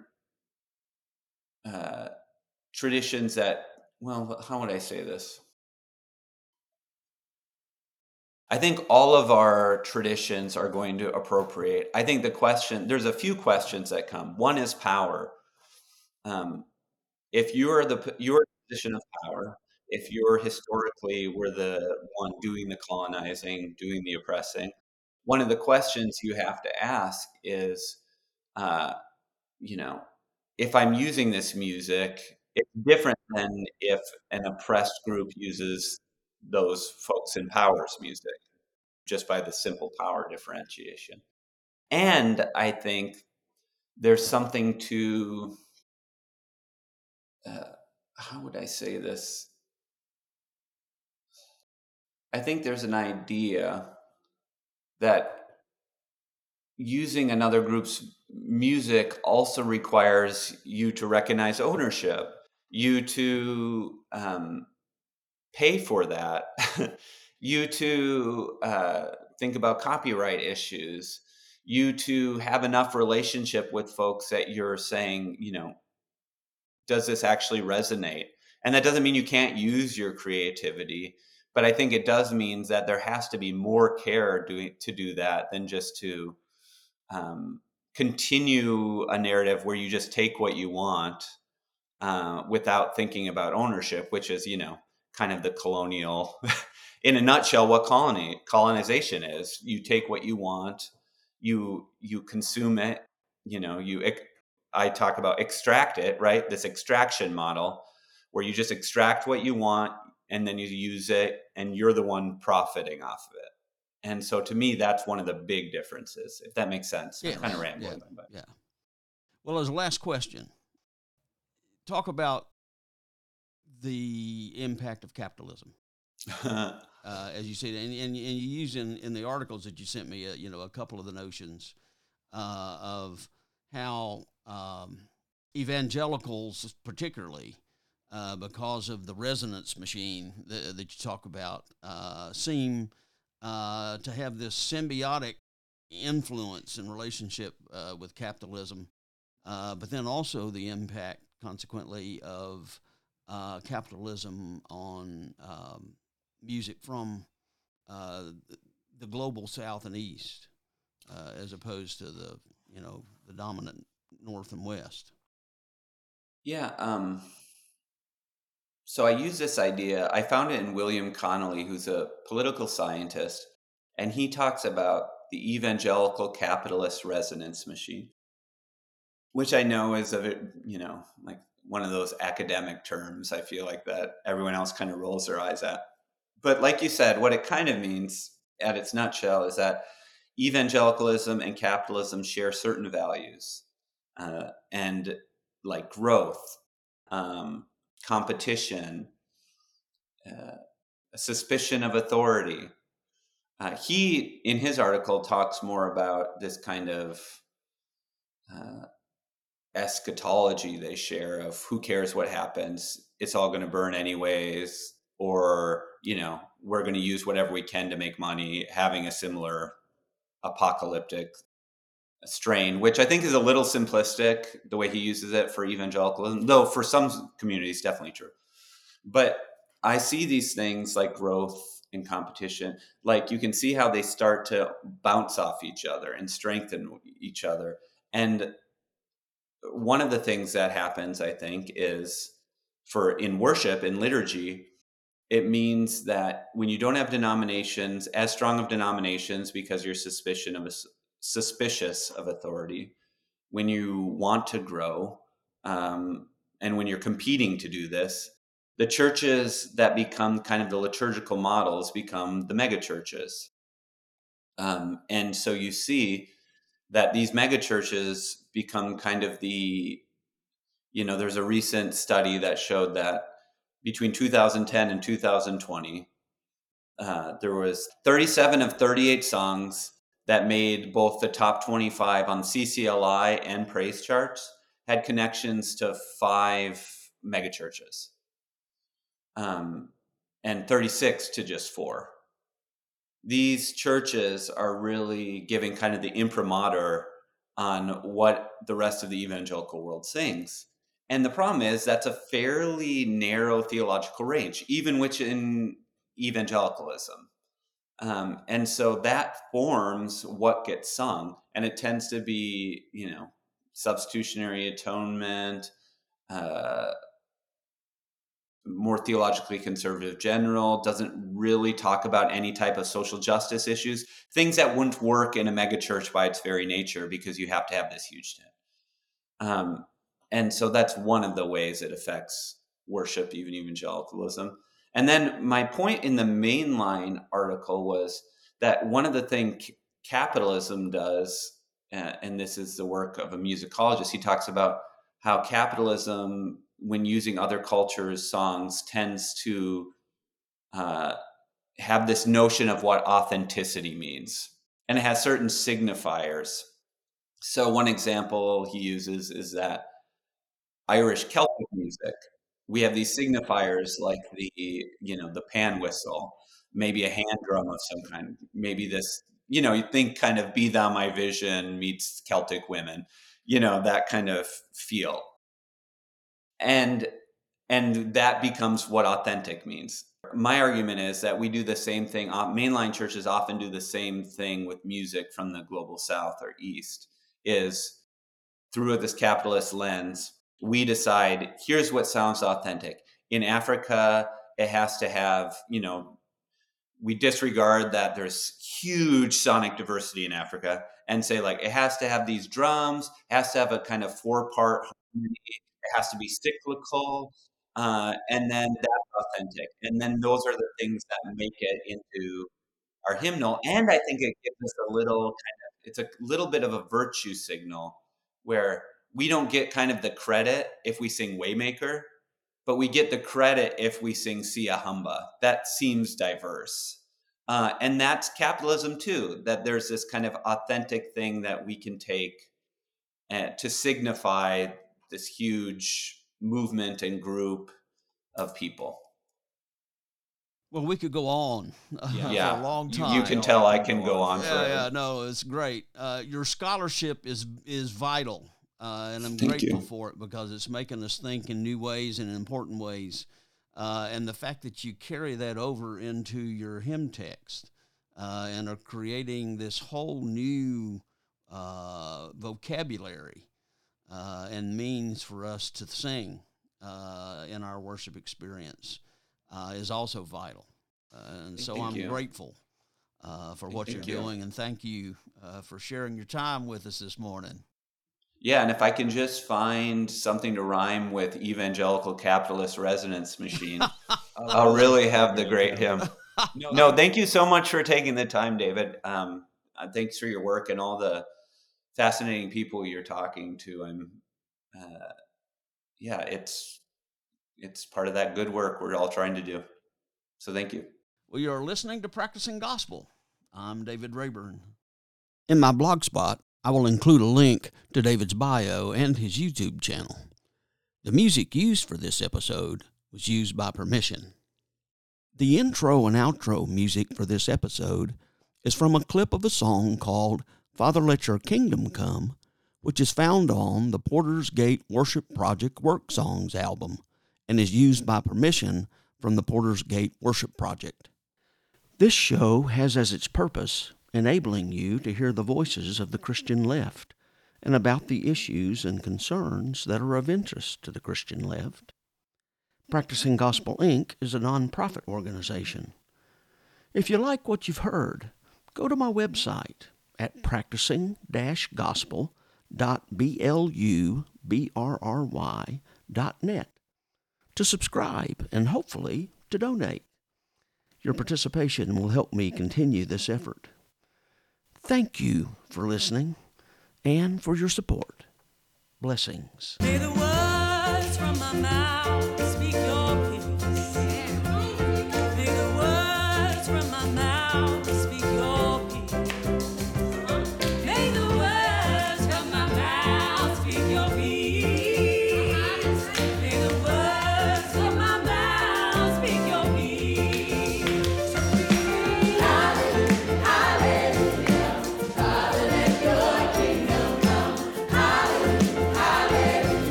traditions that well how would i say this? I think all of our traditions are going to appropriate. I think the question there's a few questions that come. One is power. Um, if you're the you're position of power if you're historically were the one doing the colonizing doing the oppressing one of the questions you have to ask is uh, you know if i'm using this music it's different than if an oppressed group uses those folks in power's music just by the simple power differentiation. And i think there's something to uh, how would i say this? I think there's an idea that using another group's music also requires you to recognize ownership you to um, pay for that, you to uh, think about copyright issues, you to have enough relationship with folks that you're saying, you know, does this actually resonate? And that doesn't mean you can't use your creativity, but I think it does mean that there has to be more care doing to do that than just to um, continue a narrative where you just take what you want uh, without thinking about ownership, which is, you know, kind of the colonial, in a nutshell, what colony colonization is. You take what you want, you you consume it, you know, you. I talk about extract it, right? This extraction model, where you just extract what you want and then you use it, and you're the one profiting off of it. And so, to me, that's one of the big differences. If that makes sense, Yeah, kind of rambling, yeah, but Yeah. Well, as a last question, talk about the impact of capitalism. uh, as you said, and, and, and you use in, in the articles that you sent me, uh, you know, a couple of the notions uh, of how um, evangelicals, particularly, uh, because of the resonance machine that, that you talk about, uh, seem uh, to have this symbiotic influence and relationship uh, with capitalism, uh, but then also the impact, consequently, of uh, capitalism on um, music from the global South and East, as opposed to the you know the dominant North and West. Yeah. Um, so I use this idea. I found it in William Connolly, who's a political scientist, and he talks about the evangelical capitalist resonance machine, which I know is a you know like one of those academic terms. I feel like that everyone else kind of rolls their eyes at. But like you said, what it kind of means at its nutshell is that evangelicalism and capitalism share certain values uh, and like growth, um, competition, uh, a suspicion of authority. Uh, he, in his article, talks more about this kind of uh, eschatology they share of who cares what happens, it's all going to burn anyways, or, you know, we're going to use whatever we can to make money, having a similar apocalyptic strain, which I think is a little simplistic the way he uses it for evangelicalism, though for some communities, definitely true. But I see these things like growth and competition, like you can see how they start to bounce off each other and strengthen each other. And one of the things that happens, I think, is for in worship, in liturgy, it means that when you don't have denominations as strong of denominations because you're suspicion of a, suspicious of authority, when you want to grow, um, and when you're competing to do this, the churches that become kind of the liturgical models become the mega churches. Um, and so you see that these mega churches become kind of the, you know, there's a recent study that showed that between 2010 and 2020, uh, there was 37 of 38 songs that made both the top 25 on CCLI and praise charts had connections to five megachurches, um, and 36 to just four. These churches are really giving kind of the imprimatur on what the rest of the evangelical world sings. And the problem is that's a fairly narrow theological range, even within evangelicalism. Um, and so that forms what gets sung. And it tends to be, you know, substitutionary atonement, uh, more theologically conservative general, doesn't really talk about any type of social justice issues, things that wouldn't work in a megachurch by its very nature because you have to have this huge tent. Um, and so that's one of the ways it affects worship, even evangelicalism. And then my point in the mainline article was that one of the things capitalism does, uh, and this is the work of a musicologist, he talks about how capitalism, when using other cultures' songs, tends to uh, have this notion of what authenticity means. And it has certain signifiers. So, one example he uses is that Irish Celtic music. We have these signifiers like the you know the pan whistle, maybe a hand drum of some kind, maybe this you know you think kind of "Be Thou My Vision" meets Celtic women, you know that kind of feel, and and that becomes what authentic means. My argument is that we do the same thing. Uh, mainline churches often do the same thing with music from the global south or east. Is through this capitalist lens we decide here's what sounds authentic. In Africa, it has to have, you know, we disregard that there's huge sonic diversity in Africa and say like it has to have these drums, has to have a kind of four part harmony, has to be cyclical, uh, and then that's authentic. And then those are the things that make it into our hymnal. And I think it gives us a little kind of it's a little bit of a virtue signal where we don't get kind of the credit if we sing Waymaker, but we get the credit if we sing Siyahamba. That seems diverse. Uh, and that's capitalism too, that there's this kind of authentic thing that we can take uh, to signify this huge movement and group of people. Well, we could go on uh, Yeah. for a long time. You, can tell I can go on yeah, forever. yeah, no, it's great. Uh, your scholarship is is vital, uh, and I'm Thank grateful you. for it because it's making us think in new ways and in important ways. Uh, and the fact that you carry that over into your hymn text uh, and are creating this whole new uh, vocabulary uh, and means for us to sing uh, in our worship experience uh, is also vital. Uh, and so Thank I'm you. grateful uh, for what Thank you're you. doing, and thank you uh, for sharing your time with us this morning. Yeah, and if I can just find something to rhyme with evangelical capitalist resonance machine, I'll really have the great hymn. No, thank you so much for taking the time, David. Um, uh, thanks for your work and all the fascinating people you're talking to. I'm, uh, yeah, it's it's part of that good work we're all trying to do. So thank you. Well, you're listening to Practicing Gospel. I'm David Rayburn. In my blog spot, I will include a link to David's bio and his YouTube channel. The music used for this episode was used by permission. The intro and outro music for this episode is from a clip of a song called Father Let Your Kingdom Come, which is found on the Porter's Gate Worship Project Work Songs album and is used by permission from the Porter's Gate Worship Project. This show has as its purpose enabling you to hear the voices of the Christian left and about the issues and concerns that are of interest to the Christian left. Practicing Gospel Inc. is a nonprofit organization. If you like what you've heard, go to my website at practicing-gospel.blubrry.net to subscribe and hopefully to donate. Your participation will help me continue this effort. Thank you for listening and for your support. Blessings.